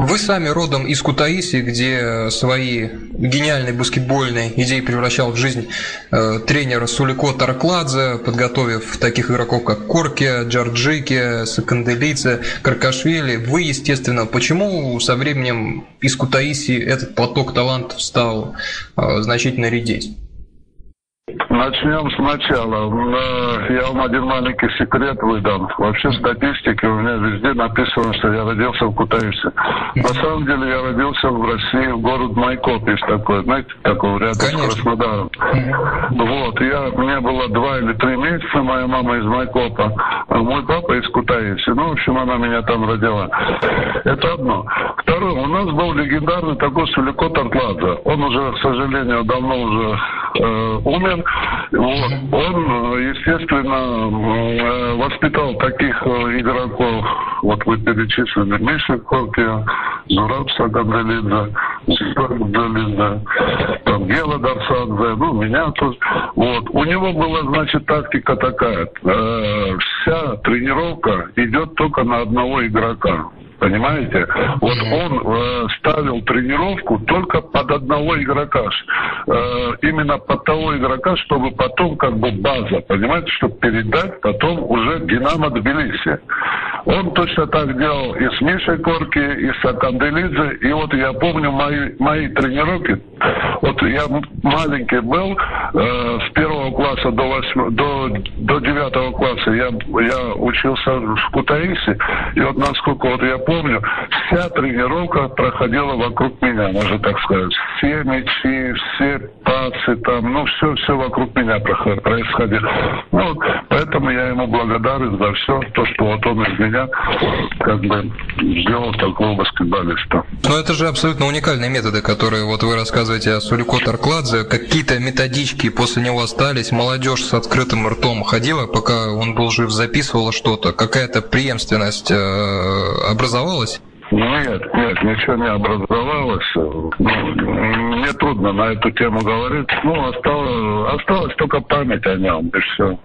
Вы сами родом из Кутаиси, где свои гениальные баскетбольные идеи превращал в жизнь э, тренер Сулико Таркладзе, подготовив таких игроков, как Корки, Джорджики, Саканделице, Каркашвили. Вы, естественно, почему со временем из Кутаиси этот поток талантов стал э, значительно редеть? Начнем сначала. Э, я вам один маленький секрет выдам. Вообще в статистике у меня везде написано, что я родился в Кутаиси. На самом деле я родился в России, в город Майкоп есть такой, знаете, такой рядом Конечно. с Краснодаром. Вот, я, мне было два или три месяца, моя мама из Майкопа, а мой папа из Кутаиси. Ну, в общем, она меня там родила. Это одно. Второе, у нас был легендарный такой Сулико Тартладзе. Он уже, к сожалению, давно уже умер. Вот. Он, естественно, э, воспитал таких э, игроков, вот вы перечислили, Миша Коркия, Зураб Сагангалидзе, Сагангалидзе, там Гела Дарсадзе, ну, меня тоже. Вот. У него была, значит, тактика такая. Э, вся тренировка идет только на одного игрока. Понимаете? Вот он э, ставил тренировку только под одного игрока. Э, именно под того игрока, чтобы потом как бы база, понимаете, чтобы передать потом уже Динамо Тбилиси. Он точно так делал и с Мишей Корки, и с Аканделидзе. И вот я помню мои, мои тренировки. Вот я маленький был, э, с первого класса до, восьми, до, до девятого класса я, я учился в Кутаиси. И вот насколько вот я помню, вся тренировка проходила вокруг меня, можно так сказать. Все мячи, все пасы там, ну все, все вокруг меня происходило. Ну, поэтому я ему благодарен за все, то, что вот он из меня как бы сделал такого баскетболиста. Ну это же абсолютно уникальные методы, которые вот вы рассказываете о Сулико Таркладзе. Какие-то методички после него остались, молодежь с открытым ртом ходила, пока он был жив, записывала что-то, какая-то преемственность э, образовалась? Нет, нет, ничего не образовалось. Ну, мне трудно на эту тему говорить. Ну, осталось, осталась только память о нем, и все.